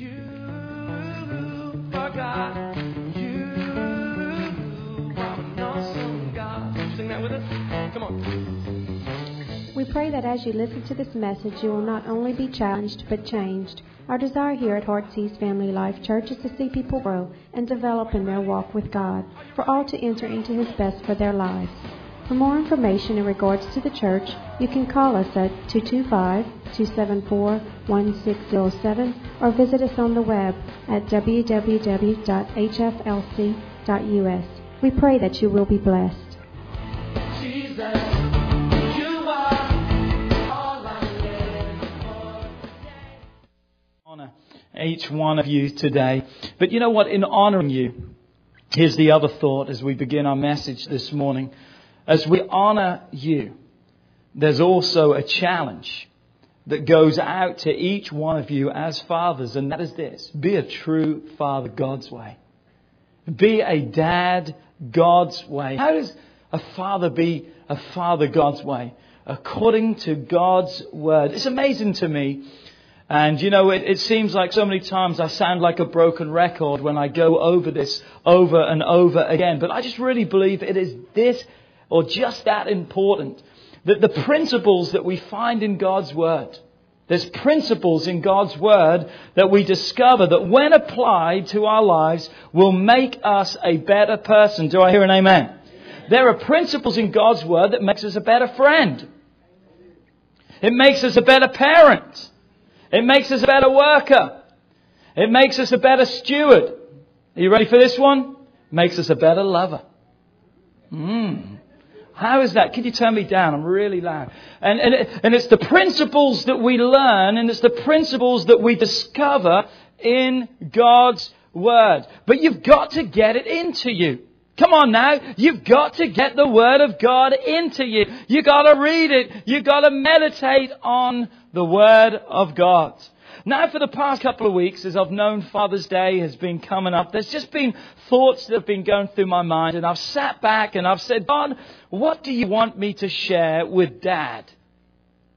We pray that as you listen to this message, you will not only be challenged, but changed. Our desire here at Heartsease Family Life Church is to see people grow and develop in their walk with God, for all to enter into His best for their lives. For more information in regards to the church, you can call us at 225 274 1607 or visit us on the web at www.hflc.us. We pray that you will be blessed. Jesus, you are all I live for. honor each one of you today. But you know what? In honoring you, here's the other thought as we begin our message this morning. As we honor you, there's also a challenge that goes out to each one of you as fathers, and that is this be a true father God's way. Be a dad God's way. How does a father be a father God's way? According to God's word. It's amazing to me. And you know, it, it seems like so many times I sound like a broken record when I go over this over and over again. But I just really believe it is this or just that important that the principles that we find in God's Word, there's principles in God's Word that we discover that when applied to our lives will make us a better person. Do I hear an amen? There are principles in God's Word that makes us a better friend. It makes us a better parent. It makes us a better worker. It makes us a better steward. Are you ready for this one? Makes us a better lover. Hmm. How is that? Can you turn me down? I'm really loud. And, and, it, and it's the principles that we learn and it's the principles that we discover in God's Word. But you've got to get it into you. Come on now. You've got to get the Word of God into you. You've got to read it. You've got to meditate on the Word of God. Now, for the past couple of weeks, as I've known Father's Day has been coming up, there's just been thoughts that have been going through my mind, and I've sat back and I've said, God, what do you want me to share with Dad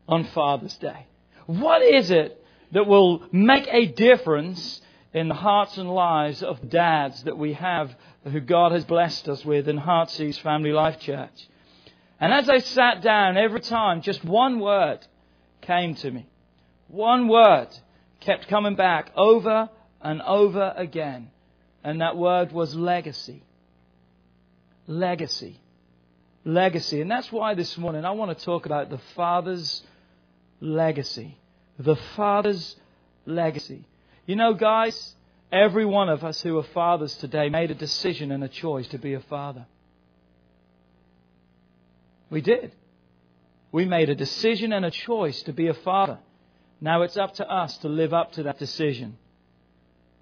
on Father's Day? What is it that will make a difference in the hearts and lives of dads that we have, who God has blessed us with in Heartsease Family Life Church? And as I sat down, every time, just one word came to me. One word kept coming back over and over again. And that word was legacy. Legacy. Legacy. And that's why this morning I want to talk about the Father's legacy. The Father's legacy. You know, guys, every one of us who are fathers today made a decision and a choice to be a father. We did. We made a decision and a choice to be a father. Now it's up to us to live up to that decision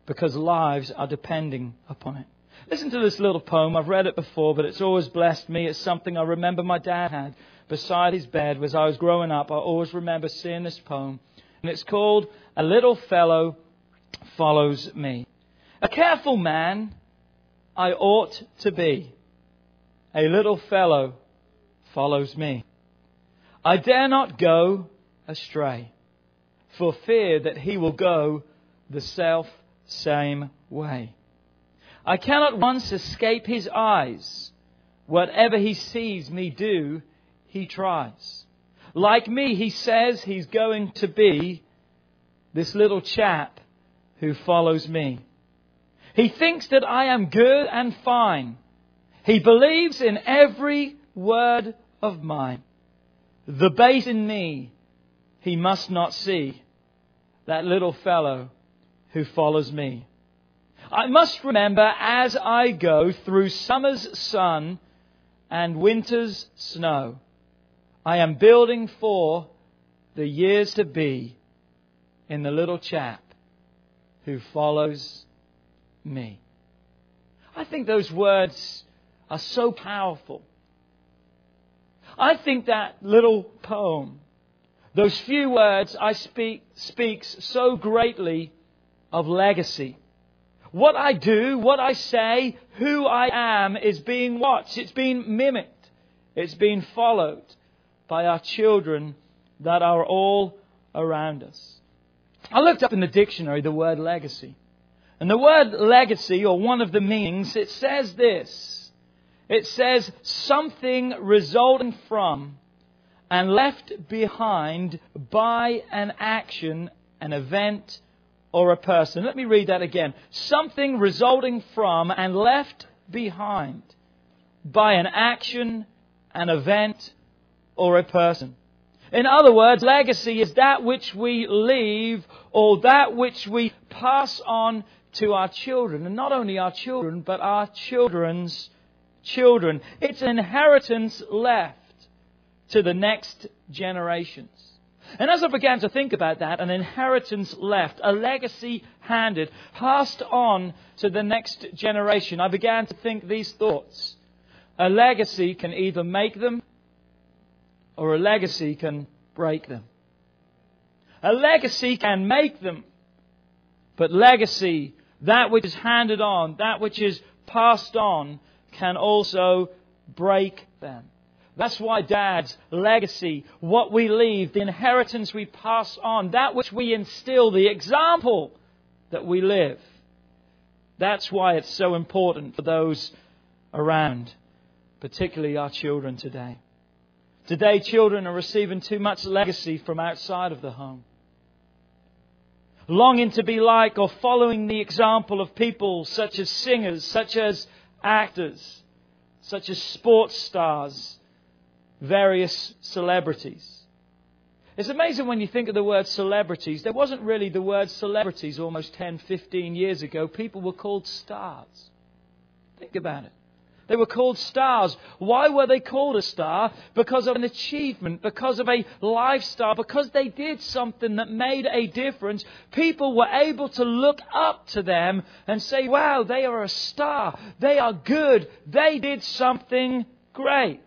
because lives are depending upon it. Listen to this little poem. I've read it before, but it's always blessed me. It's something I remember my dad had beside his bed as I was growing up. I always remember seeing this poem. And it's called A Little Fellow Follows Me. A careful man I ought to be. A little fellow follows me. I dare not go astray for fear that he will go the self same way. I cannot once escape his eyes. Whatever he sees me do, he tries. Like me, he says he's going to be this little chap who follows me. He thinks that I am good and fine. He believes in every word of mine. The bait in me he must not see, that little fellow who follows me. I must remember as I go through summer's sun and winter's snow, I am building for the years to be in the little chap who follows me. I think those words are so powerful. I think that little poem, those few words I speak, speaks so greatly of legacy. What I do, what I say, who I am is being watched. It's being mimicked. It's being followed by our children that are all around us. I looked up in the dictionary the word legacy. And the word legacy, or one of the meanings, it says this. It says something resulting from and left behind by an action, an event, or a person. Let me read that again. Something resulting from and left behind by an action, an event, or a person. In other words, legacy is that which we leave or that which we pass on to our children. And not only our children, but our children's children. It's an inheritance left to the next generations. And as I began to think about that, an inheritance left, a legacy handed, passed on to the next generation, I began to think these thoughts. A legacy can either make them or a legacy can break them. A legacy can make them, but legacy, that which is handed on, that which is passed on, can also break them. That's why dad's legacy, what we leave, the inheritance we pass on, that which we instill, the example that we live. That's why it's so important for those around, particularly our children today. Today, children are receiving too much legacy from outside of the home. Longing to be like or following the example of people such as singers, such as actors, such as sports stars, various celebrities. It's amazing when you think of the word celebrities. There wasn't really the word celebrities almost 10, 15 years ago. People were called stars. Think about it. They were called stars. Why were they called a star? Because of an achievement, because of a lifestyle, because they did something that made a difference. People were able to look up to them and say, wow, they are a star. They are good. They did something great.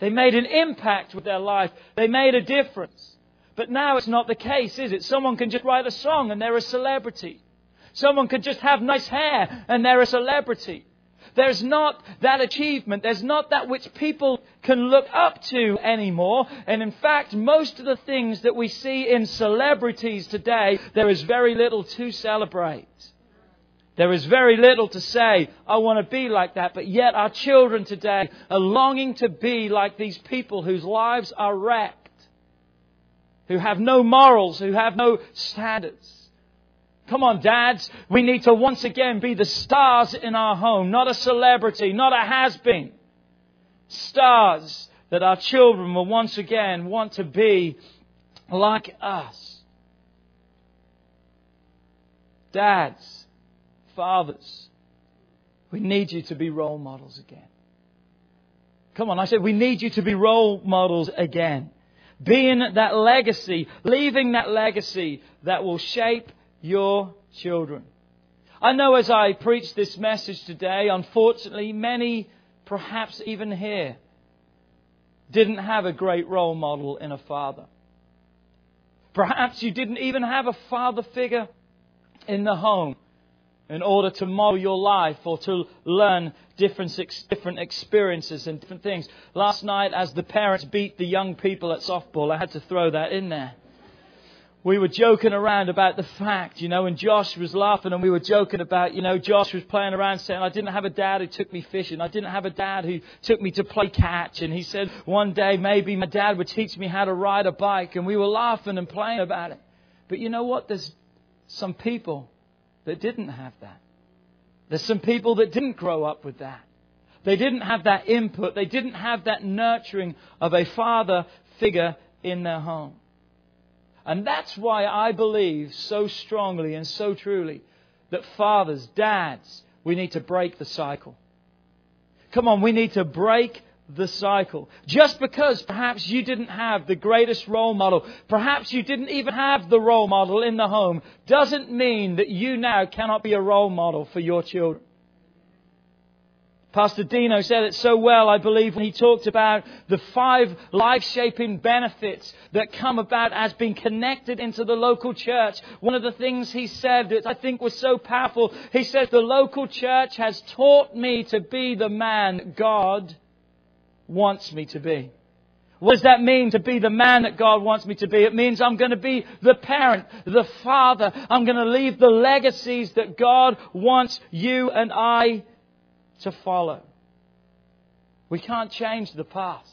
They made an impact with their life. They made a difference. But now it's not the case, is it? Someone can just write a song and they're a celebrity. Someone could just have nice hair and they're a celebrity. There's not that achievement. There's not that which people can look up to anymore. And in fact, most of the things that we see in celebrities today, there is very little to celebrate. There is very little to say, I want to be like that. But yet our children today are longing to be like these people whose lives are wrecked, who have no morals, who have no standards. Come on, dads. We need to once again be the stars in our home, not a celebrity, not a has been. Stars that our children will once again want to be like us. Dads, fathers, we need you to be role models again. Come on, I said we need you to be role models again. Being that legacy, leaving that legacy that will shape your children. I know as I preach this message today, unfortunately, many, perhaps even here, didn't have a great role model in a father. Perhaps you didn't even have a father figure in the home in order to model your life or to learn different, different experiences and different things. Last night, as the parents beat the young people at softball, I had to throw that in there we were joking around about the fact, you know, and Josh was laughing and we were joking about, you know, Josh was playing around saying, I didn't have a dad who took me fishing. I didn't have a dad who took me to play catch. And he said, one day maybe my dad would teach me how to ride a bike. And we were laughing and playing about it. But you know what? There's some people that didn't have that. There's some people that didn't grow up with that. They didn't have that input. They didn't have that nurturing of a father figure in their home. And that's why I believe so strongly and so truly that fathers, dads, we need to break the cycle. Come on, we need to break the cycle. Just because perhaps you didn't have the greatest role model, perhaps you didn't even have the role model in the home, doesn't mean that you now cannot be a role model for your children. Pastor Dino said it so well, I believe, when he talked about the five life-shaping benefits that come about as being connected into the local church. One of the things he said that I think was so powerful, he said, the local church has taught me to be the man God wants me to be. What does that mean to be the man that God wants me to be? It means I'm going to be the parent, the father. I'm going to leave the legacies that God wants you and I to follow. We can't change the past.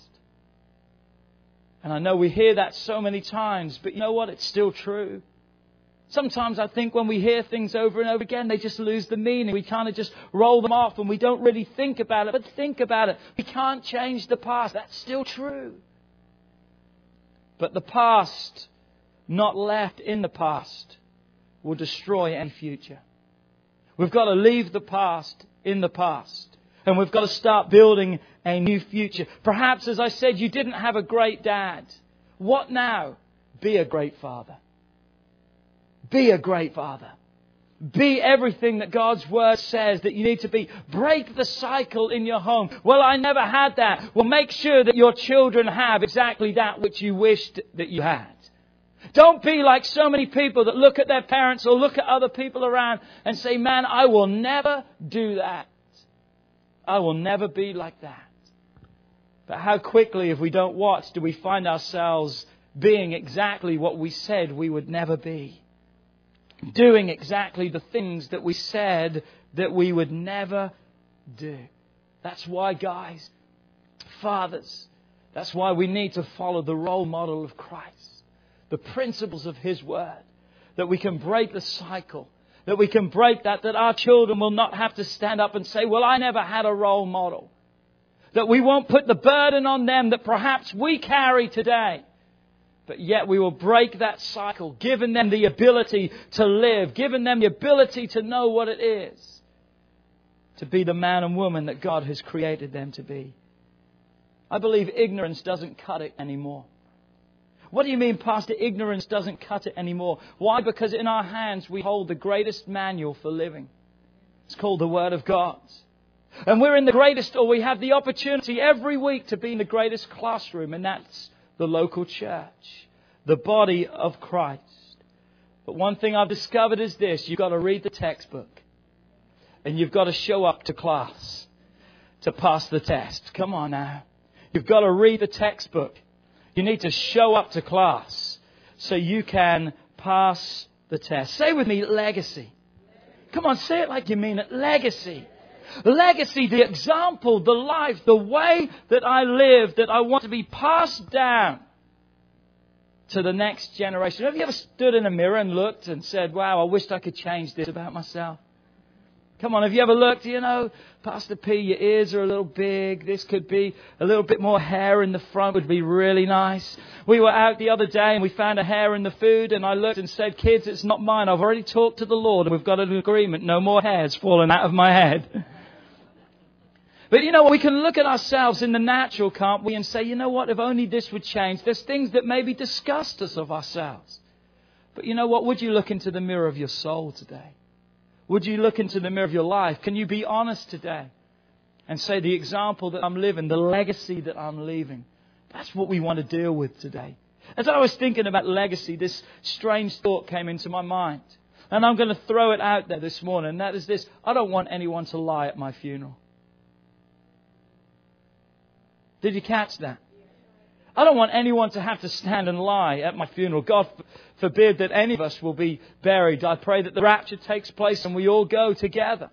And I know we hear that so many times, but you know what? It's still true. Sometimes I think when we hear things over and over again, they just lose the meaning. We kind of just roll them off and we don't really think about it. But think about it. We can't change the past. That's still true. But the past, not left in the past, will destroy any future. We've got to leave the past in the past. And we've got to start building a new future. Perhaps, as I said, you didn't have a great dad. What now? Be a great father. Be a great father. Be everything that God's Word says that you need to be. Break the cycle in your home. Well, I never had that. Well, make sure that your children have exactly that which you wished that you had. Don't be like so many people that look at their parents or look at other people around and say, man, I will never do that. I will never be like that. But how quickly, if we don't watch, do we find ourselves being exactly what we said we would never be? Doing exactly the things that we said that we would never do. That's why, guys, fathers, that's why we need to follow the role model of Christ, the principles of His Word, that we can break the cycle, that we can break that, that our children will not have to stand up and say, Well, I never had a role model. That we won't put the burden on them that perhaps we carry today. But yet we will break that cycle, giving them the ability to live, giving them the ability to know what it is to be the man and woman that God has created them to be. I believe ignorance doesn't cut it anymore. What do you mean, Pastor? Ignorance doesn't cut it anymore. Why? Because in our hands we hold the greatest manual for living. It's called the Word of God. And we're in the greatest, or we have the opportunity every week to be in the greatest classroom, and that's the local church, the body of Christ. But one thing I've discovered is this you've got to read the textbook, and you've got to show up to class to pass the test. Come on now. You've got to read the textbook. You need to show up to class so you can pass the test. Say with me, legacy. Come on, say it like you mean it. Legacy. Legacy, the example, the life, the way that I live, that I want to be passed down to the next generation. Have you ever stood in a mirror and looked and said, wow, I wished I could change this about myself? Come on, have you ever looked, you know, Pastor P, your ears are a little big. This could be a little bit more hair in the front would be really nice. We were out the other day and we found a hair in the food and I looked and said, kids, it's not mine. I've already talked to the Lord and we've got an agreement. No more hairs falling out of my head. But you know what? We can look at ourselves in the natural, can't we, and say, you know what? If only this would change. There's things that maybe disgust us of ourselves. But you know what? Would you look into the mirror of your soul today? Would you look into the mirror of your life? Can you be honest today and say the example that I'm living, the legacy that I'm leaving? That's what we want to deal with today. As I was thinking about legacy, this strange thought came into my mind. And I'm going to throw it out there this morning. And that is this. I don't want anyone to lie at my funeral. Did you catch that? I don't want anyone to have to stand and lie at my funeral. God forbid that any of us will be buried. I pray that the rapture takes place and we all go together.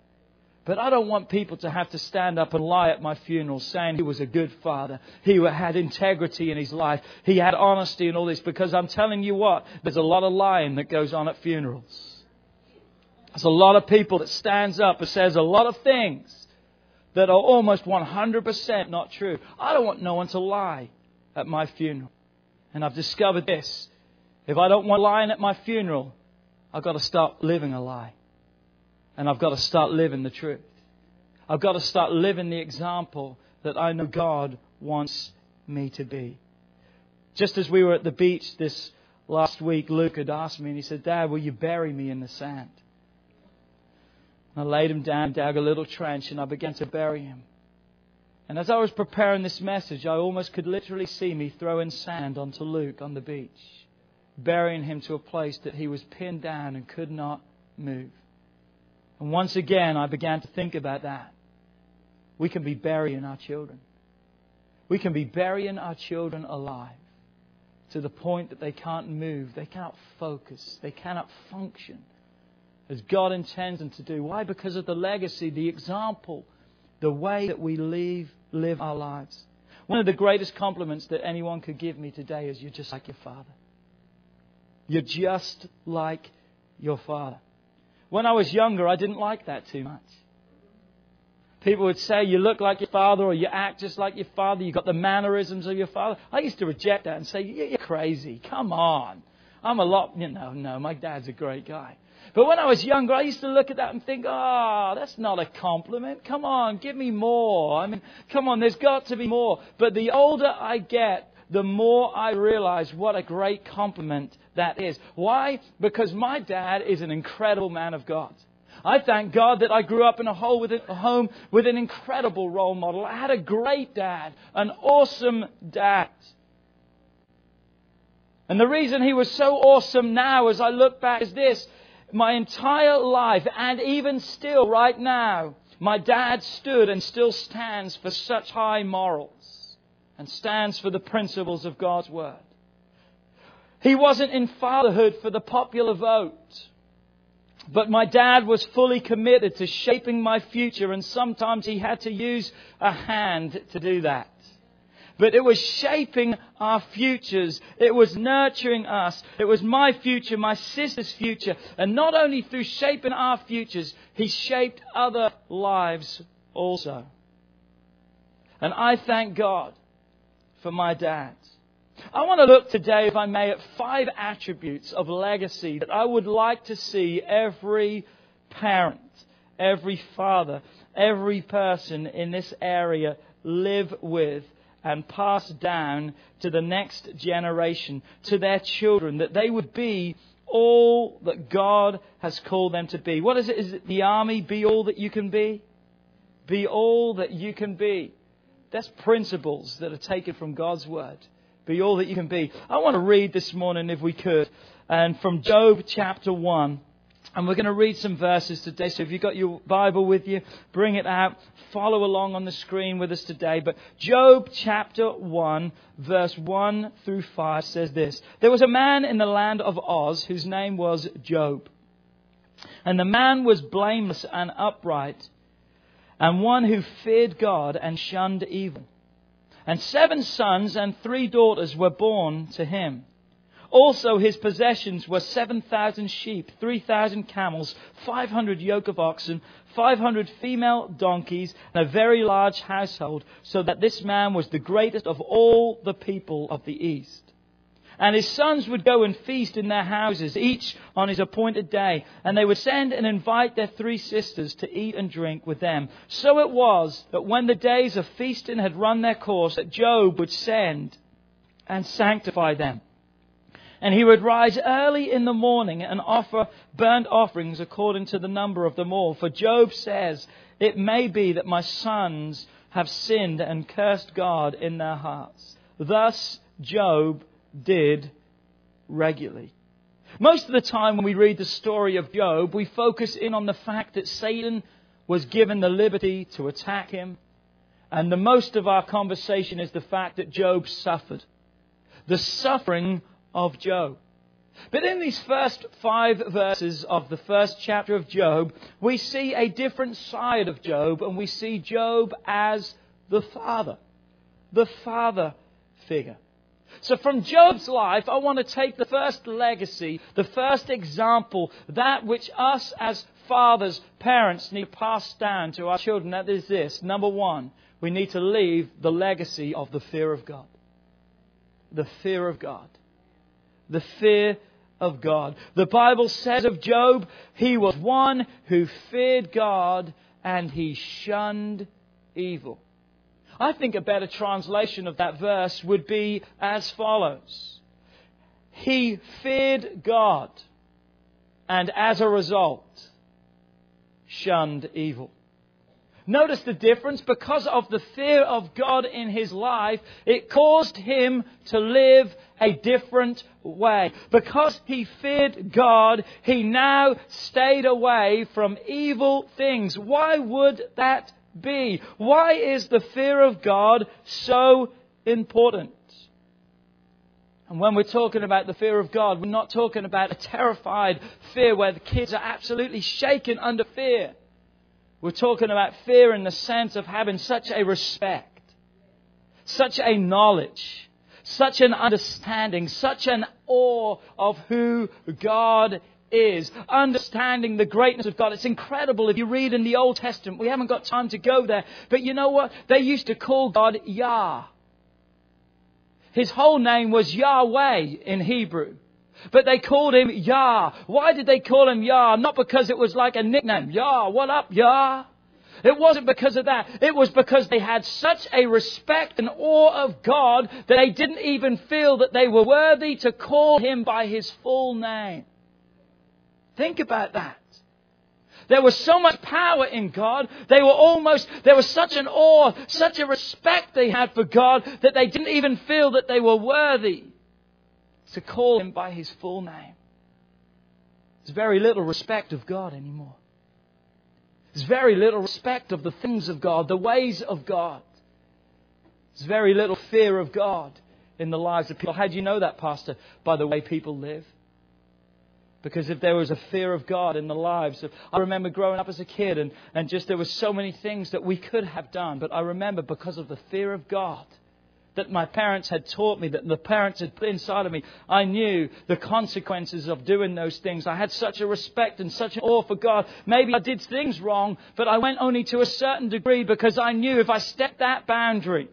But I don't want people to have to stand up and lie at my funeral saying he was a good father. He had integrity in his life. He had honesty and all this because I'm telling you what, there's a lot of lying that goes on at funerals. There's a lot of people that stands up and says a lot of things that are almost 100% not true. I don't want no one to lie at my funeral. And I've discovered this. If I don't want lying at my funeral, I've got to start living a lie. And I've got to start living the truth. I've got to start living the example that I know God wants me to be. Just as we were at the beach this last week, Luke had asked me and he said, Dad, will you bury me in the sand? I laid him down, dug a little trench, and I began to bury him. And as I was preparing this message, I almost could literally see me throwing sand onto Luke on the beach, burying him to a place that he was pinned down and could not move. And once again, I began to think about that. We can be burying our children. We can be burying our children alive to the point that they can't move, they cannot focus, they cannot function as God intends them to do. Why? Because of the legacy, the example, the way that we live, live our lives. One of the greatest compliments that anyone could give me today is you're just like your father. You're just like your father. When I was younger, I didn't like that too much. People would say, You look like your father, or you act just like your father, you've got the mannerisms of your father. I used to reject that and say, You're crazy. Come on. I'm a lot, you know, no, my dad's a great guy. But when I was younger, I used to look at that and think, oh, that's not a compliment. Come on, give me more. I mean, come on, there's got to be more. But the older I get, the more I realize what a great compliment that is. Why? Because my dad is an incredible man of God. I thank God that I grew up in a home with an incredible role model. I had a great dad, an awesome dad. And the reason he was so awesome now as I look back is this. My entire life, and even still right now, my dad stood and still stands for such high morals and stands for the principles of God's Word. He wasn't in fatherhood for the popular vote. But my dad was fully committed to shaping my future, and sometimes he had to use a hand to do that. But it was shaping our futures. It was nurturing us. It was my future, my sister's future. And not only through shaping our futures, he shaped other lives also. And I thank God for my dad. I want to look today, if I may, at five attributes of legacy that I would like to see every parent, every father, every person in this area live with and pass down to the next generation, to their children, that they would be all that God has called them to be. What is it? Is it the army? Be all that you can be? Be all that you can be. That's principles that are taken from God's Word. Be all that you can be. I want to read this morning, if we could, and from Job chapter 1. And we're going to read some verses today. So if you've got your Bible with you, bring it out. Follow along on the screen with us today. But Job chapter 1, verse 1 through 5 says this There was a man in the land of Uz whose name was Job. And the man was blameless and upright, and one who feared God and shunned evil. And seven sons and three daughters were born to him. Also, his possessions were 7,000 sheep, 3,000 camels, 500 yoke of oxen, 500 female donkeys, and a very large household, so that this man was the greatest of all the people of the East. And his sons would go and feast in their houses, each on his appointed day, and they would send and invite their three sisters to eat and drink with them. So it was that when the days of feasting had run their course, that Job would send and sanctify them. And he would rise early in the morning and offer burnt offerings according to the number of them all. For Job says, It may be that my sons have sinned and cursed God in their hearts. Thus Job did regularly. Most of the time when we read the story of Job, we focus in on the fact that Satan was given the liberty to attack him. And the most of our conversation is the fact that Job suffered. The suffering of Job. But in these first five verses of the first chapter of Job, we see a different side of Job, and we see Job as the father. The father figure. So from Job's life, I want to take the first legacy, the first example, that which us as fathers, parents need to pass down to our children. That is this. Number one, we need to leave the legacy of the fear of God. The fear of God the fear of God. The Bible says of Job, he was one who feared God and he shunned evil. I think a better translation of that verse would be as follows He feared God and as a result shunned evil. Notice the difference. Because of the fear of God in his life, it caused him to live a different way. Because he feared God, he now stayed away from evil things. Why would that be? Why is the fear of God so important? And when we're talking about the fear of God, we're not talking about a terrified fear where the kids are absolutely shaken under fear. We're talking about fear in the sense of having such a respect, such a knowledge, such an understanding, such an awe of who God is, understanding the greatness of God. It's incredible if you read in the Old Testament. We haven't got time to go there, but you know what? They used to call God Yah. His whole name was Yahweh in Hebrew. But they called him Yah. Why did they call him Yah? Not because it was like a nickname. Yah, what up, Yah? It wasn't because of that. It was because they had such a respect and awe of God that they didn't even feel that they were worthy to call him by his full name. Think about that. There was so much power in God. They were almost, there was such an awe, such a respect they had for God that they didn't even feel that they were worthy to call him by his full name. There's very little respect of God anymore. There's very little respect of the things of God, the ways of God. There's very little fear of God in the lives of people. How do you know that, Pastor? By the way people live. Because if there was a fear of God in the lives of, I remember growing up as a kid and, and just there were so many things that we could have done, but I remember because of the fear of God that my parents had taught me, that the parents had put inside of me, I knew the consequences of doing those things. I had such a respect and such an awe for God. Maybe I did things wrong, but I went only to a certain degree because I knew if I stepped that boundary,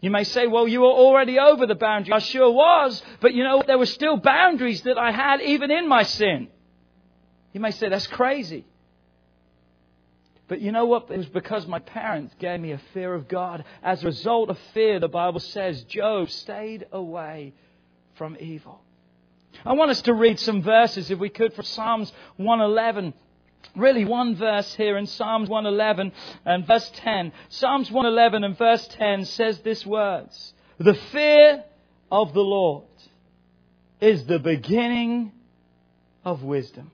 you may say, well, you were already over the boundary. I sure was, but you know, there were still boundaries that I had even in my sin. You may say, that's crazy. But you know what? It was because my parents gave me a fear of God. As a result of fear, the Bible says Job stayed away from evil. I want us to read some verses, if we could, from Psalms 111. Really, one verse here in Psalms 111 and verse 10. Psalms 111 and verse 10 says this words The fear of the Lord is the beginning of wisdom.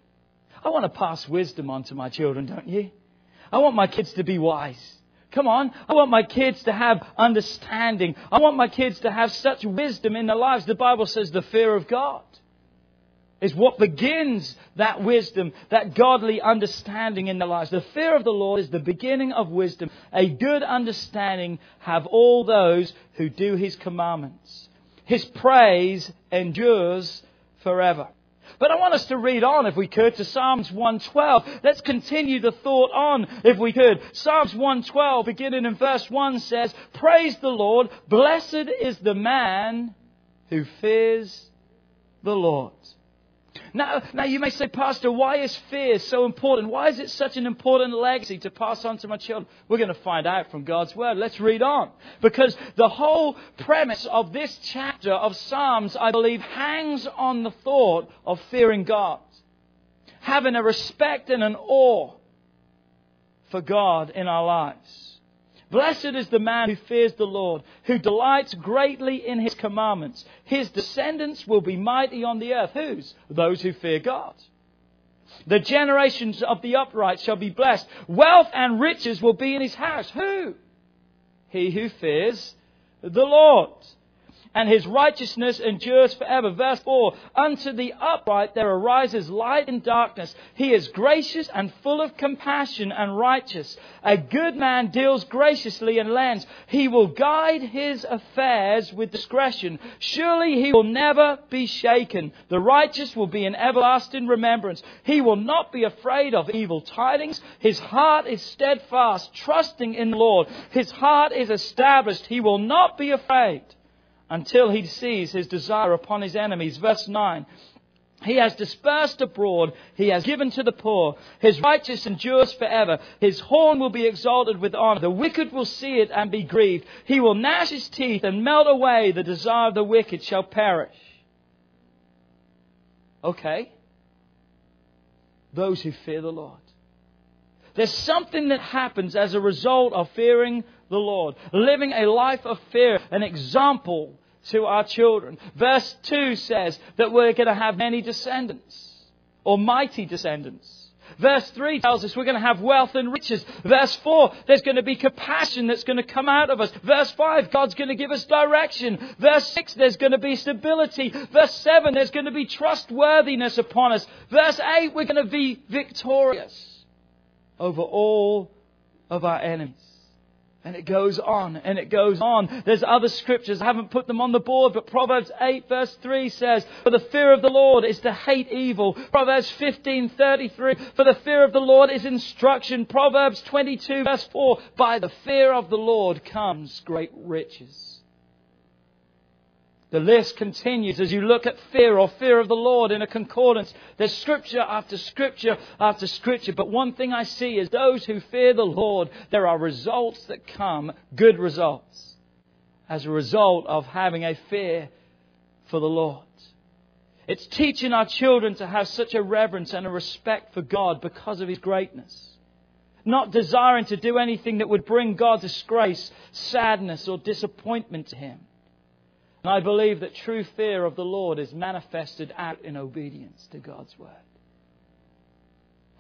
I want to pass wisdom on to my children, don't you? I want my kids to be wise. Come on. I want my kids to have understanding. I want my kids to have such wisdom in their lives. The Bible says the fear of God is what begins that wisdom, that godly understanding in their lives. The fear of the Lord is the beginning of wisdom. A good understanding have all those who do his commandments. His praise endures forever. But I want us to read on, if we could, to Psalms 112. Let's continue the thought on, if we could. Psalms 112, beginning in verse 1, says, Praise the Lord, blessed is the man who fears the Lord. Now, now you may say, Pastor, why is fear so important? Why is it such an important legacy to pass on to my children? We're going to find out from God's Word. Let's read on. Because the whole premise of this chapter of Psalms, I believe, hangs on the thought of fearing God. Having a respect and an awe for God in our lives. Blessed is the man who fears the Lord, who delights greatly in his commandments. His descendants will be mighty on the earth. Whose? Those who fear God. The generations of the upright shall be blessed. Wealth and riches will be in his house. Who? He who fears the Lord and his righteousness endures forever. Verse 4 Unto the upright there arises light in darkness. He is gracious and full of compassion and righteous. A good man deals graciously and lends. He will guide his affairs with discretion. Surely he will never be shaken. The righteous will be in everlasting remembrance. He will not be afraid of evil tidings. His heart is steadfast, trusting in the Lord. His heart is established. He will not be afraid until he sees his desire upon his enemies. Verse 9. He has dispersed abroad. He has given to the poor. His righteousness endures forever. His horn will be exalted with honor. The wicked will see it and be grieved. He will gnash his teeth and melt away. The desire of the wicked shall perish. Okay. Those who fear the Lord. There's something that happens as a result of fearing the Lord. Living a life of fear, an example to our children. Verse 2 says that we're going to have many descendants, or mighty descendants. Verse 3 tells us we're going to have wealth and riches. Verse 4, there's going to be compassion that's going to come out of us. Verse 5, God's going to give us direction. Verse 6, there's going to be stability. Verse 7, there's going to be trustworthiness upon us. Verse 8, we're going to be victorious over all of our enemies. And it goes on and it goes on. There's other scriptures. I haven't put them on the board, but Proverbs 8 verse 3 says, For the fear of the Lord is to hate evil. Proverbs 15:33, For the fear of the Lord is instruction. Proverbs 22 verse 4, By the fear of the Lord comes great riches. The list continues as you look at fear or fear of the Lord in a concordance. There's scripture after scripture after scripture. But one thing I see is those who fear the Lord, there are results that come, good results, as a result of having a fear for the Lord. It's teaching our children to have such a reverence and a respect for God because of His greatness. Not desiring to do anything that would bring God disgrace, sadness, or disappointment to Him. And I believe that true fear of the Lord is manifested out in obedience to God's word.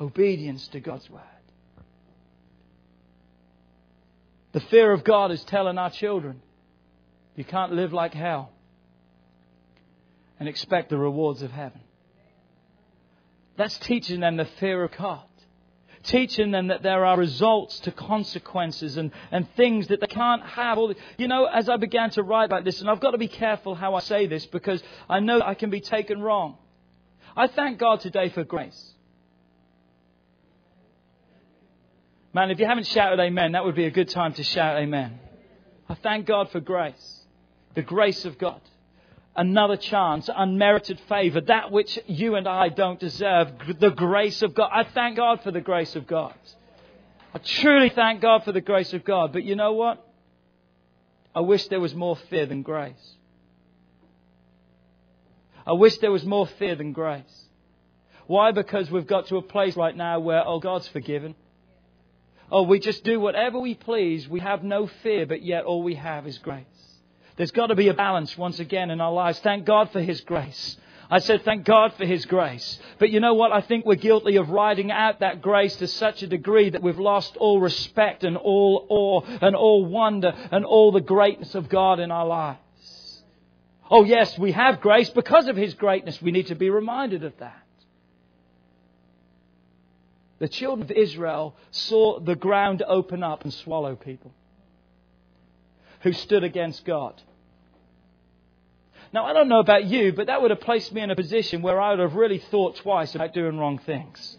Obedience to God's word. The fear of God is telling our children, you can't live like hell and expect the rewards of heaven. That's teaching them the fear of God teaching them that there are results to consequences and, and things that they can't have. All the, you know, as I began to write about this, and I've got to be careful how I say this because I know I can be taken wrong. I thank God today for grace. Man, if you haven't shouted amen, that would be a good time to shout amen. I thank God for grace, the grace of God another chance, unmerited favor, that which you and I don't deserve, the grace of God. I thank God for the grace of God. I truly thank God for the grace of God. But you know what? I wish there was more fear than grace. I wish there was more fear than grace. Why? Because we've got to a place right now where, oh, God's forgiven. Oh, we just do whatever we please. We have no fear, but yet all we have is grace. There's got to be a balance once again in our lives. Thank God for His grace. I said, thank God for His grace. But you know what? I think we're guilty of riding out that grace to such a degree that we've lost all respect and all awe and all wonder and all the greatness of God in our lives. Oh yes, we have grace because of His greatness. We need to be reminded of that. The children of Israel saw the ground open up and swallow people who stood against God. Now, I don't know about you, but that would have placed me in a position where I would have really thought twice about doing wrong things.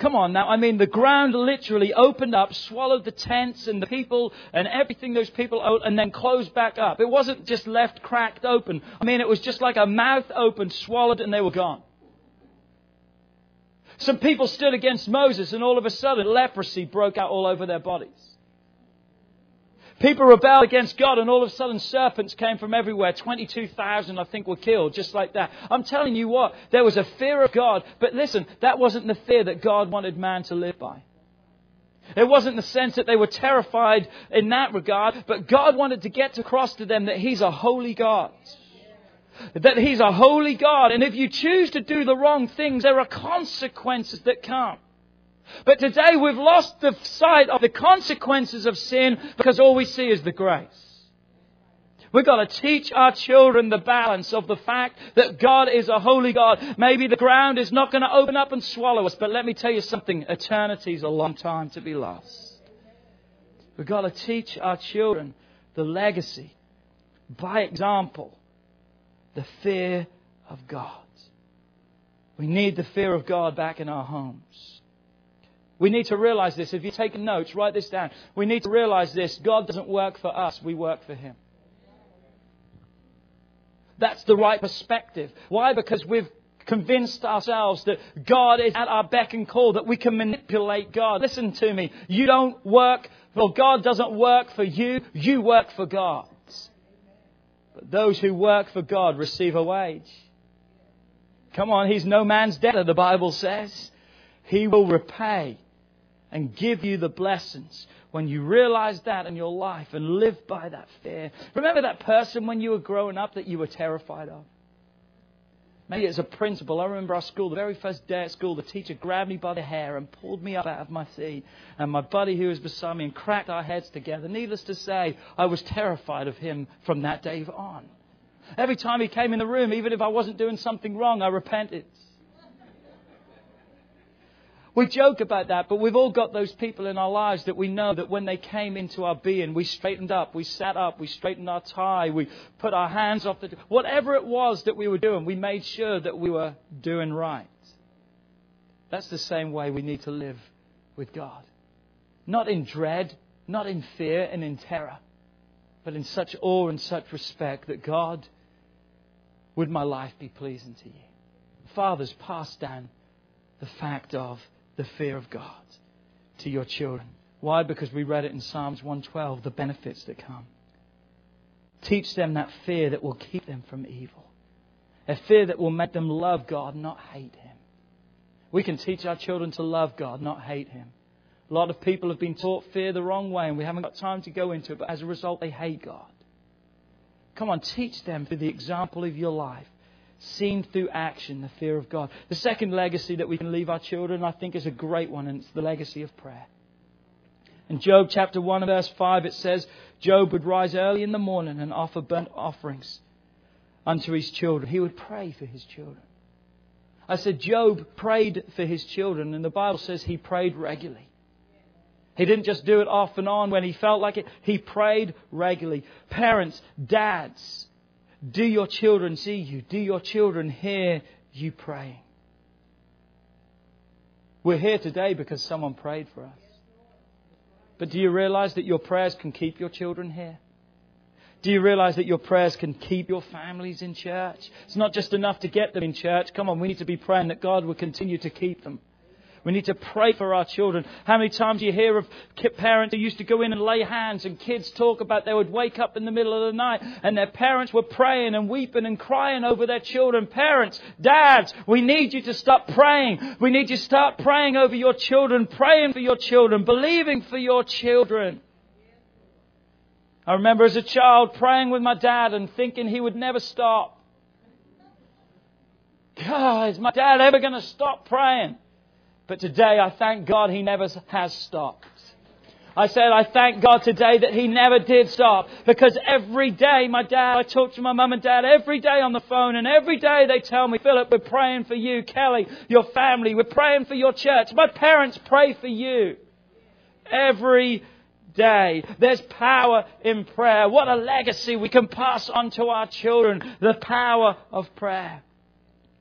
Come on now, I mean, the ground literally opened up, swallowed the tents and the people and everything those people owed, and then closed back up. It wasn't just left cracked open. I mean, it was just like a mouth opened, swallowed, and they were gone. Some people stood against Moses, and all of a sudden, leprosy broke out all over their bodies. People rebelled against God, and all of a sudden serpents came from everywhere. 22,000, I think, were killed, just like that. I'm telling you what, there was a fear of God, but listen, that wasn't the fear that God wanted man to live by. It wasn't the sense that they were terrified in that regard, but God wanted to get across to them that He's a holy God. That He's a holy God, and if you choose to do the wrong things, there are consequences that come. But today we've lost the sight of the consequences of sin because all we see is the grace. We've got to teach our children the balance of the fact that God is a holy God. Maybe the ground is not going to open up and swallow us, but let me tell you something. Eternity is a long time to be lost. We've got to teach our children the legacy, by example, the fear of God. We need the fear of God back in our homes. We need to realize this. If you're taking notes, write this down. We need to realize this. God doesn't work for us, we work for Him. That's the right perspective. Why? Because we've convinced ourselves that God is at our beck and call, that we can manipulate God. Listen to me. You don't work, well, God doesn't work for you, you work for God. But those who work for God receive a wage. Come on, He's no man's debtor, the Bible says. He will repay and give you the blessings when you realize that in your life and live by that fear. Remember that person when you were growing up that you were terrified of? Maybe it's a principal, I remember our school, the very first day at school, the teacher grabbed me by the hair and pulled me up out of my seat. And my buddy who was beside me and cracked our heads together. Needless to say, I was terrified of him from that day on. Every time he came in the room, even if I wasn't doing something wrong, I repented. We joke about that, but we've all got those people in our lives that we know that when they came into our being, we straightened up, we sat up, we straightened our tie, we put our hands off the. Whatever it was that we were doing, we made sure that we were doing right. That's the same way we need to live with God. Not in dread, not in fear and in terror, but in such awe and such respect that God, would my life be pleasing to you? Fathers, pass down the fact of the fear of God to your children. Why? Because we read it in Psalms 112, the benefits that come. Teach them that fear that will keep them from evil. A fear that will make them love God, not hate Him. We can teach our children to love God, not hate Him. A lot of people have been taught fear the wrong way, and we haven't got time to go into it, but as a result, they hate God. Come on, teach them through the example of your life seen through action, the fear of God. The second legacy that we can leave our children, I think, is a great one, and it's the legacy of prayer. In Job chapter 1 verse 5, it says, Job would rise early in the morning and offer burnt offerings unto his children. He would pray for his children. I said, Job prayed for his children, and the Bible says he prayed regularly. He didn't just do it off and on when he felt like it. He prayed regularly. Parents, dads, do your children see you? Do your children hear you praying? We're here today because someone prayed for us. But do you realize that your prayers can keep your children here? Do you realize that your prayers can keep your families in church? It's not just enough to get them in church. Come on, we need to be praying that God will continue to keep them. We need to pray for our children. How many times do you hear of parents who used to go in and lay hands and kids talk about they would wake up in the middle of the night and their parents were praying and weeping and crying over their children. Parents, dads, we need you to stop praying. We need you to start praying over your children, praying for your children, believing for your children. I remember as a child praying with my dad and thinking he would never stop. God, is my dad ever going to stop praying? But today I thank God he never has stopped. I said, I thank God today that he never did stop. Because every day, my dad, I talk to my mum and dad every day on the phone, and every day they tell me, Philip, we're praying for you, Kelly, your family, we're praying for your church. My parents pray for you. Every day. There's power in prayer. What a legacy we can pass on to our children. The power of prayer.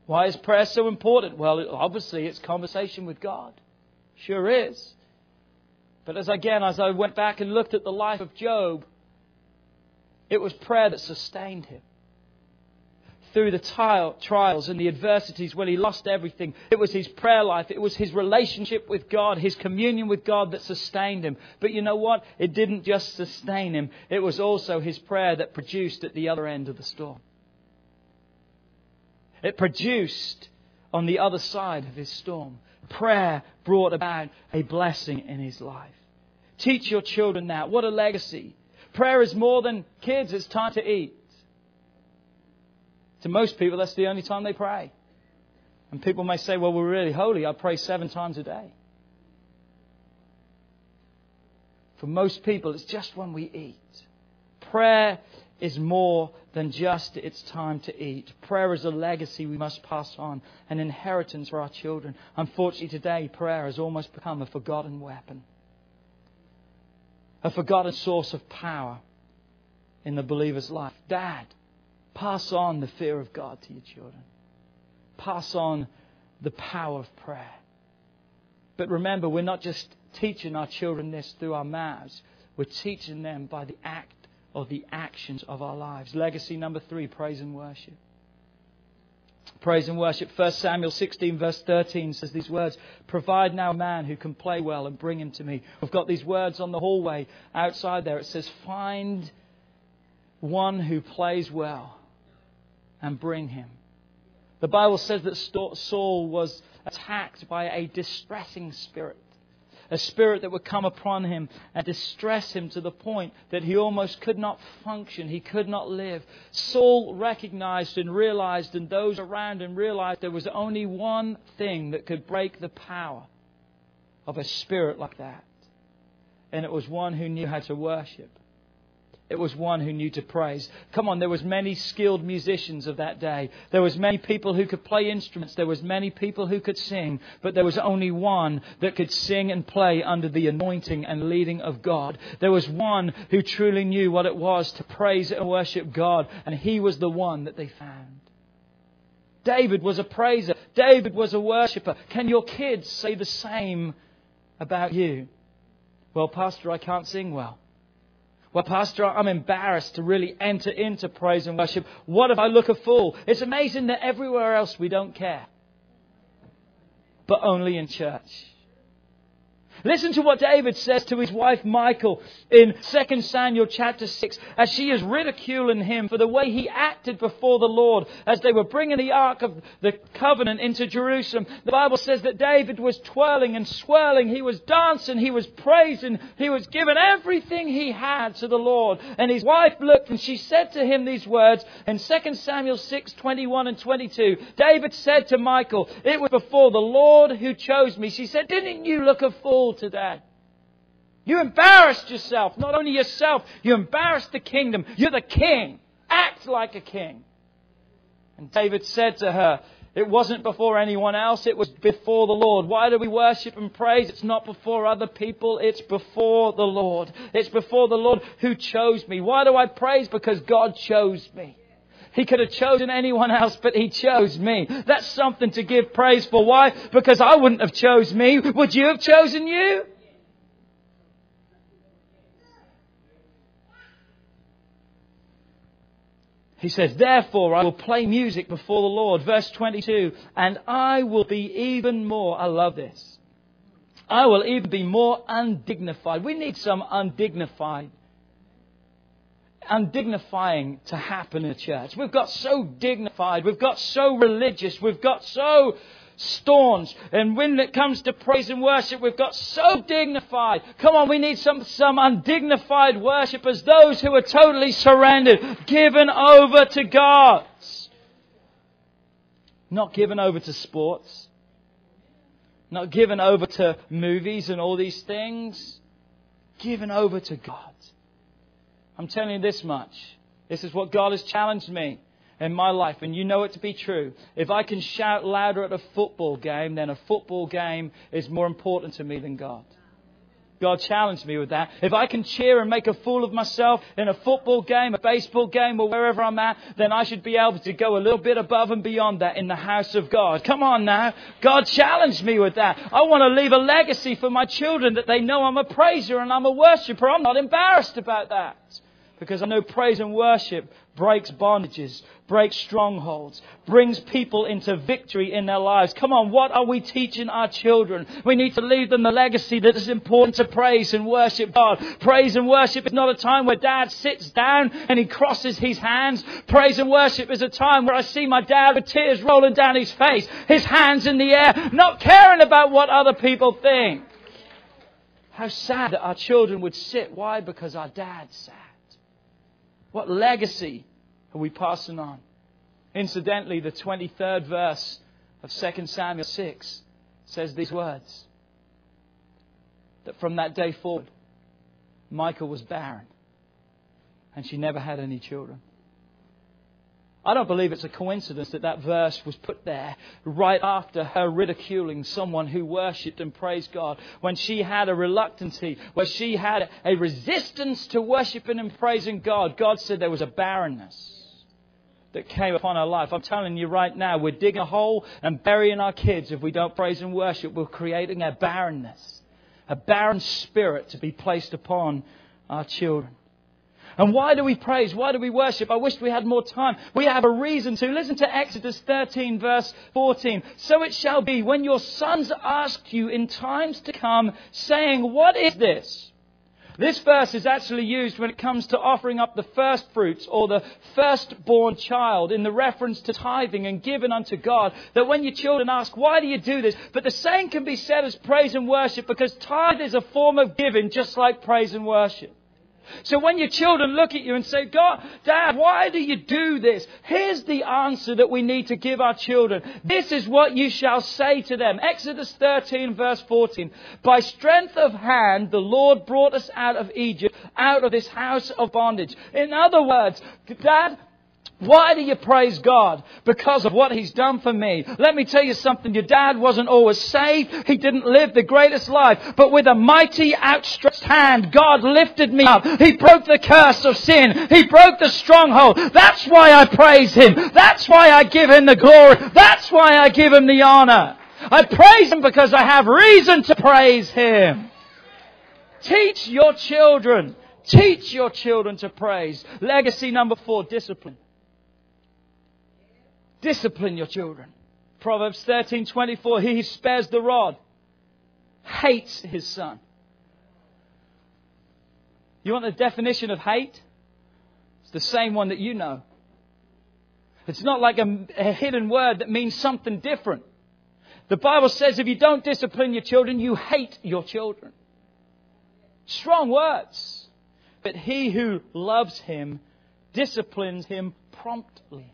Why is prayer so important? Well, obviously, it's conversation with God. Sure is. But as again, as I went back and looked at the life of Job, it was prayer that sustained him. Through the trials and the adversities when he lost everything, it was his prayer life, it was his relationship with God, his communion with God that sustained him. But you know what? It didn't just sustain him, it was also his prayer that produced at the other end of the storm. It produced on the other side of his storm. Prayer brought about a blessing in his life. Teach your children that. What a legacy. Prayer is more than kids, it's time to eat. To most people, that's the only time they pray. And people may say, well, we're really holy. I pray seven times a day. For most people, it's just when we eat. Prayer is more than just it's time to eat. Prayer is a legacy we must pass on, an inheritance for our children. Unfortunately, today, prayer has almost become a forgotten weapon, a forgotten source of power in the believer's life. Dad, pass on the fear of God to your children, pass on the power of prayer. But remember, we're not just teaching our children this through our mouths, we're teaching them by the act or the actions of our lives. Legacy number three praise and worship. Praise and worship. 1 Samuel 16, verse 13 says these words Provide now a man who can play well and bring him to me. We've got these words on the hallway outside there. It says, Find one who plays well and bring him. The Bible says that Saul was attacked by a distressing spirit a spirit that would come upon him and distress him to the point that he almost could not function, he could not live. Saul recognized and realized, and those around him realized there was only one thing that could break the power of a spirit like that. And it was one who knew how to worship. It was one who knew to praise. Come on, there was many skilled musicians of that day. There was many people who could play instruments. There was many people who could sing. But there was only one that could sing and play under the anointing and leading of God. There was one who truly knew what it was to praise and worship God. And he was the one that they found. David was a praiser. David was a worshipper. Can your kids say the same about you? Well, Pastor, I can't sing well. Well, Pastor, I'm embarrassed to really enter into praise and worship. What if I look a fool? It's amazing that everywhere else we don't care. But only in church. Listen to what David says to his wife Michal in 2 Samuel chapter 6 as she is ridiculing him for the way he acted before the Lord as they were bringing the ark of the covenant into Jerusalem. The Bible says that David was twirling and swirling, he was dancing, he was praising, he was giving everything he had to the Lord. And his wife looked and she said to him these words in 2 Samuel 6, 21 and 22. David said to Michal, It was before the Lord who chose me. She said, Didn't you look a fool today? You embarrassed yourself. Not only yourself, you embarrassed the kingdom. You're the king. Act like a king. And David said to her, it wasn't before anyone else, it was before the Lord. Why do we worship and praise? It's not before other people, it's before the Lord. It's before the Lord who chose me. Why do I praise? Because God chose me. He could have chosen anyone else, but He chose me. That's something to give praise for. Why? Because I wouldn't have chose me. Would you have chosen you? He says, Therefore I will play music before the Lord. Verse 22. And I will be even more, I love this. I will even be more undignified. We need some undignified, undignifying to happen in a church. We've got so dignified. We've got so religious. We've got so staunch. And when it comes to praise and worship, we've got so dignified. Come on, we need some, some undignified worshippers, those who are totally surrendered, given over to God. Not given over to sports. Not given over to movies and all these things. Given over to God. I'm telling you this much. This is what God has challenged me in my life, and you know it to be true. If I can shout louder at a football game, then a football game is more important to me than God. God challenged me with that. If I can cheer and make a fool of myself in a football game, a baseball game, or wherever I'm at, then I should be able to go a little bit above and beyond that in the house of God. Come on now. God challenged me with that. I want to leave a legacy for my children that they know I'm a praiser and I'm a worshiper. I'm not embarrassed about that. Because I know praise and worship breaks bondages, breaks strongholds, brings people into victory in their lives. Come on, what are we teaching our children? We need to leave them the legacy that is important to praise and worship God. Praise and worship is not a time where dad sits down and he crosses his hands. Praise and worship is a time where I see my dad with tears rolling down his face, his hands in the air, not caring about what other people think. How sad that our children would sit. Why? Because our dad sat. What legacy are we passing on? Incidentally, the 23rd verse of 2 Samuel 6 says these words that from that day forward, Michal was barren and she never had any children. I don't believe it's a coincidence that that verse was put there right after her ridiculing someone who worshipped and praised God. When she had a reluctancy, where she had a resistance to worshiping and praising God, God said there was a barrenness that came upon her life. I'm telling you right now, we're digging a hole and burying our kids if we don't praise and worship. We're creating a barrenness, a barren spirit to be placed upon our children. And why do we praise? Why do we worship? I wish we had more time. We have a reason to. Listen to Exodus 13 verse 14. So it shall be when your sons ask you in times to come, saying, What is this? This verse is actually used when it comes to offering up the first fruits or the firstborn child in the reference to tithing and giving unto God. That when your children ask, why do you do this? But the same can be said as praise and worship because tithe is a form of giving just like praise and worship. So when your children look at you and say, God, Dad, why do you do this? Here's the answer that we need to give our children. This is what you shall say to them. Exodus 13 verse 14. By strength of hand, the Lord brought us out of Egypt, out of this house of bondage. In other words, Dad, why do you praise God? Because of what He's done for me. Let me tell you something. Your dad wasn't always saved. He didn't live the greatest life. But with a mighty outstretched hand, God lifted me up. He broke the curse of sin. He broke the stronghold. That's why I praise Him. That's why I give Him the glory. That's why I give Him the honor. I praise Him because I have reason to praise Him. Teach your children. Teach your children to praise. Legacy number four, discipline. Discipline your children. Proverbs 13:24 He who spares the rod hates his son. You want the definition of hate? It's the same one that you know. It's not like a, a hidden word that means something different. The Bible says if you don't discipline your children, you hate your children. Strong words. But he who loves him disciplines him promptly.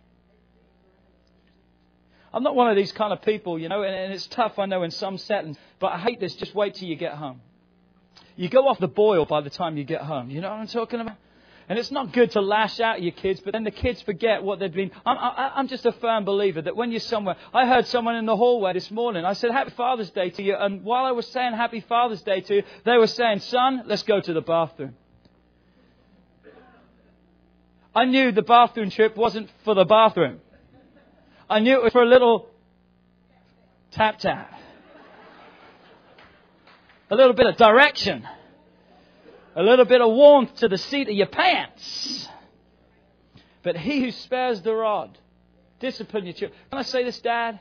I'm not one of these kind of people, you know, and, and it's tough, I know, in some settings, but I hate this. Just wait till you get home. You go off the boil by the time you get home. You know what I'm talking about? And it's not good to lash out at your kids, but then the kids forget what they've been. I'm, I, I'm just a firm believer that when you're somewhere, I heard someone in the hallway this morning. I said, Happy Father's Day to you. And while I was saying Happy Father's Day to you, they were saying, Son, let's go to the bathroom. I knew the bathroom trip wasn't for the bathroom. I knew it was for a little tap tap. A little bit of direction. A little bit of warmth to the seat of your pants. But he who spares the rod, discipline your children. Can I say this, Dad?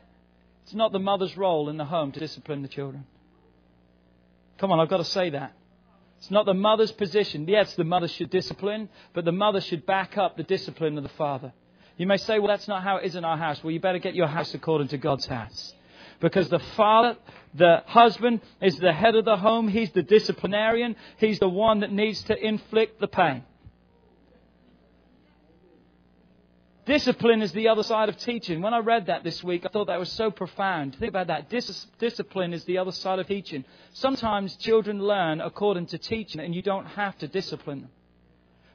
It's not the mother's role in the home to discipline the children. Come on, I've got to say that. It's not the mother's position. Yes, the mother should discipline, but the mother should back up the discipline of the father. You may say, well, that's not how it is in our house. Well, you better get your house according to God's house. Because the father, the husband, is the head of the home. He's the disciplinarian. He's the one that needs to inflict the pain. Discipline is the other side of teaching. When I read that this week, I thought that was so profound. Think about that. Dis- discipline is the other side of teaching. Sometimes children learn according to teaching, and you don't have to discipline them.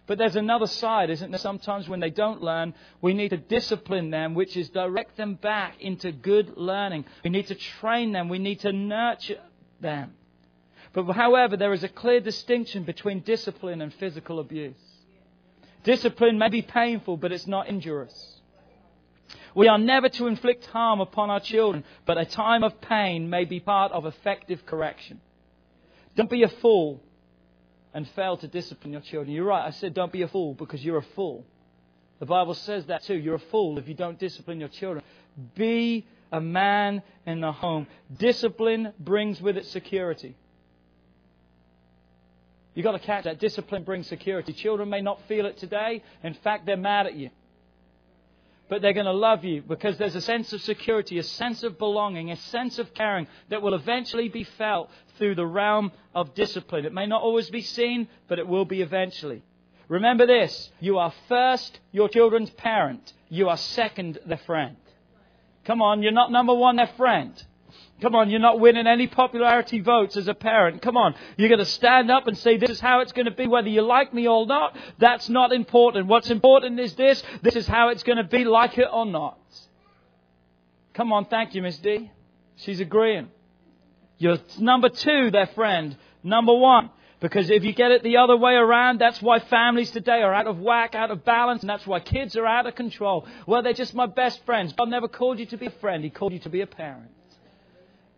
But there's another side, isn't there? Sometimes when they don't learn, we need to discipline them, which is direct them back into good learning. We need to train them. We need to nurture them. But however, there is a clear distinction between discipline and physical abuse. Discipline may be painful, but it's not injurious. We are never to inflict harm upon our children, but a time of pain may be part of effective correction. Don't be a fool and fail to discipline your children. You're right, I said don't be a fool because you're a fool. The Bible says that too. You're a fool if you don't discipline your children. Be a man in the home. Discipline brings with it security. You've got to catch that. Discipline brings security. Children may not feel it today. In fact, they're mad at you. But they're going to love you because there's a sense of security, a sense of belonging, a sense of caring that will eventually be felt through the realm of discipline. It may not always be seen, but it will be eventually. Remember this you are first your children's parent, you are second their friend. Come on, you're not number one their friend. Come on, you're not winning any popularity votes as a parent. Come on, you're going to stand up and say, this is how it's going to be, whether you like me or not. That's not important. What's important is this. This is how it's going to be, like it or not. Come on, thank you, Miss D. She's agreeing. You're number two, their friend. Number one. Because if you get it the other way around, that's why families today are out of whack, out of balance, and that's why kids are out of control. Well, they're just my best friends. God never called you to be a friend. He called you to be a parent.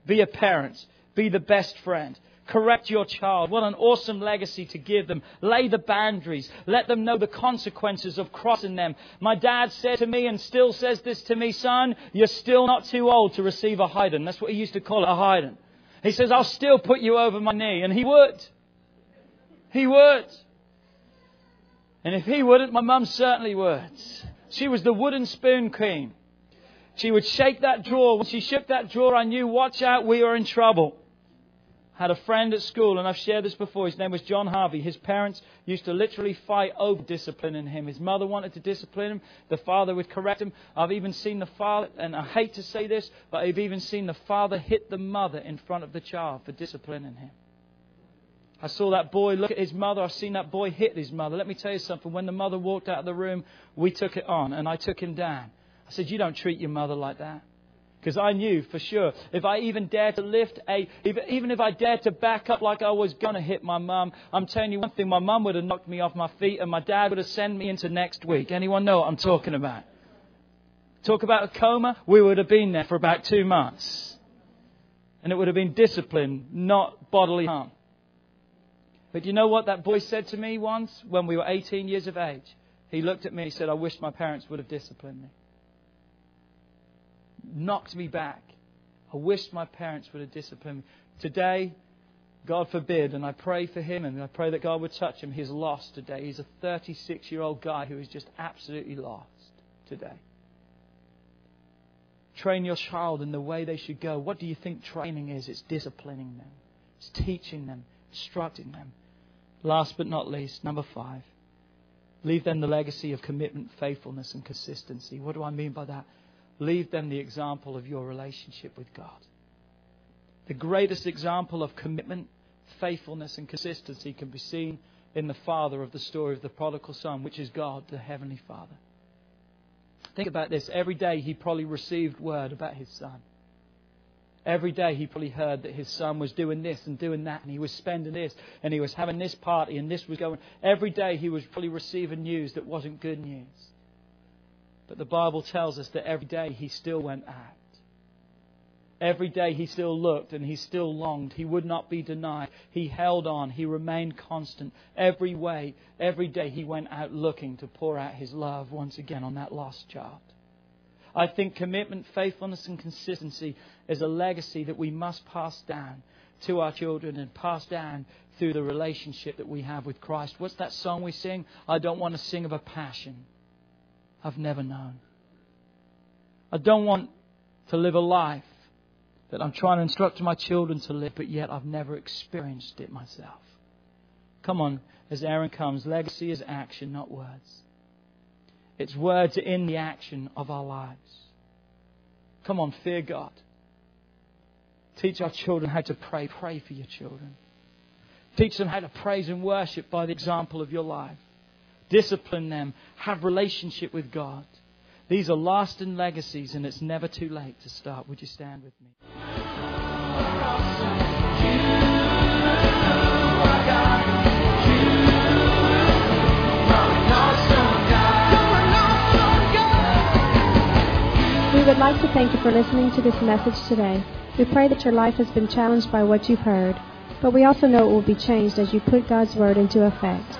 Be a parent. Be the best friend. Correct your child. What an awesome legacy to give them. Lay the boundaries. Let them know the consequences of crossing them. My dad said to me and still says this to me, son, you're still not too old to receive a hiding. That's what he used to call it, a hiding. He says, I'll still put you over my knee. And he would. He would. And if he wouldn't, my mum certainly would. She was the wooden spoon queen. She would shake that drawer. When she shook that drawer, I knew, watch out, we are in trouble. Had a friend at school, and I've shared this before. His name was John Harvey. His parents used to literally fight over disciplining him. His mother wanted to discipline him. The father would correct him. I've even seen the father, and I hate to say this, but I've even seen the father hit the mother in front of the child for disciplining him. I saw that boy look at his mother. I've seen that boy hit his mother. Let me tell you something. When the mother walked out of the room, we took it on, and I took him down. I said, You don't treat your mother like that. Because I knew for sure, if I even dared to lift a, even if I dared to back up like I was going to hit my mum, I'm telling you one thing, my mum would have knocked me off my feet and my dad would have sent me into next week. Anyone know what I'm talking about? Talk about a coma, we would have been there for about two months. And it would have been discipline, not bodily harm. But you know what that boy said to me once when we were 18 years of age? He looked at me and he said, I wish my parents would have disciplined me knocked me back. I wished my parents would have disciplined me. Today, God forbid, and I pray for him and I pray that God would touch him. He's lost today. He's a 36 year old guy who is just absolutely lost today. Train your child in the way they should go. What do you think training is? It's disciplining them, it's teaching them, instructing them. Last but not least, number five, leave them the legacy of commitment, faithfulness, and consistency. What do I mean by that? Leave them the example of your relationship with God. The greatest example of commitment, faithfulness, and consistency can be seen in the father of the story of the prodigal son, which is God, the Heavenly Father. Think about this. Every day he probably received word about his son. Every day he probably heard that his son was doing this and doing that, and he was spending this, and he was having this party, and this was going. Every day he was probably receiving news that wasn't good news. But the Bible tells us that every day he still went out. Every day he still looked and he still longed. He would not be denied. He held on. He remained constant. Every way, every day he went out looking to pour out his love once again on that lost child. I think commitment, faithfulness, and consistency is a legacy that we must pass down to our children and pass down through the relationship that we have with Christ. What's that song we sing? I don't want to sing of a passion I've never known. I don't want to live a life that I'm trying to instruct my children to live, but yet I've never experienced it myself. Come on, as Aaron comes, legacy is action, not words. It's words in the action of our lives. Come on, fear God. Teach our children how to pray. Pray for your children. Teach them how to praise and worship by the example of your life discipline them, have relationship with God. These are lasting legacies, and it's never too late to start. Would you stand with me? We would like to thank you for listening to this message today. We pray that your life has been challenged by what you've heard, but we also know it will be changed as you put God's Word into effect.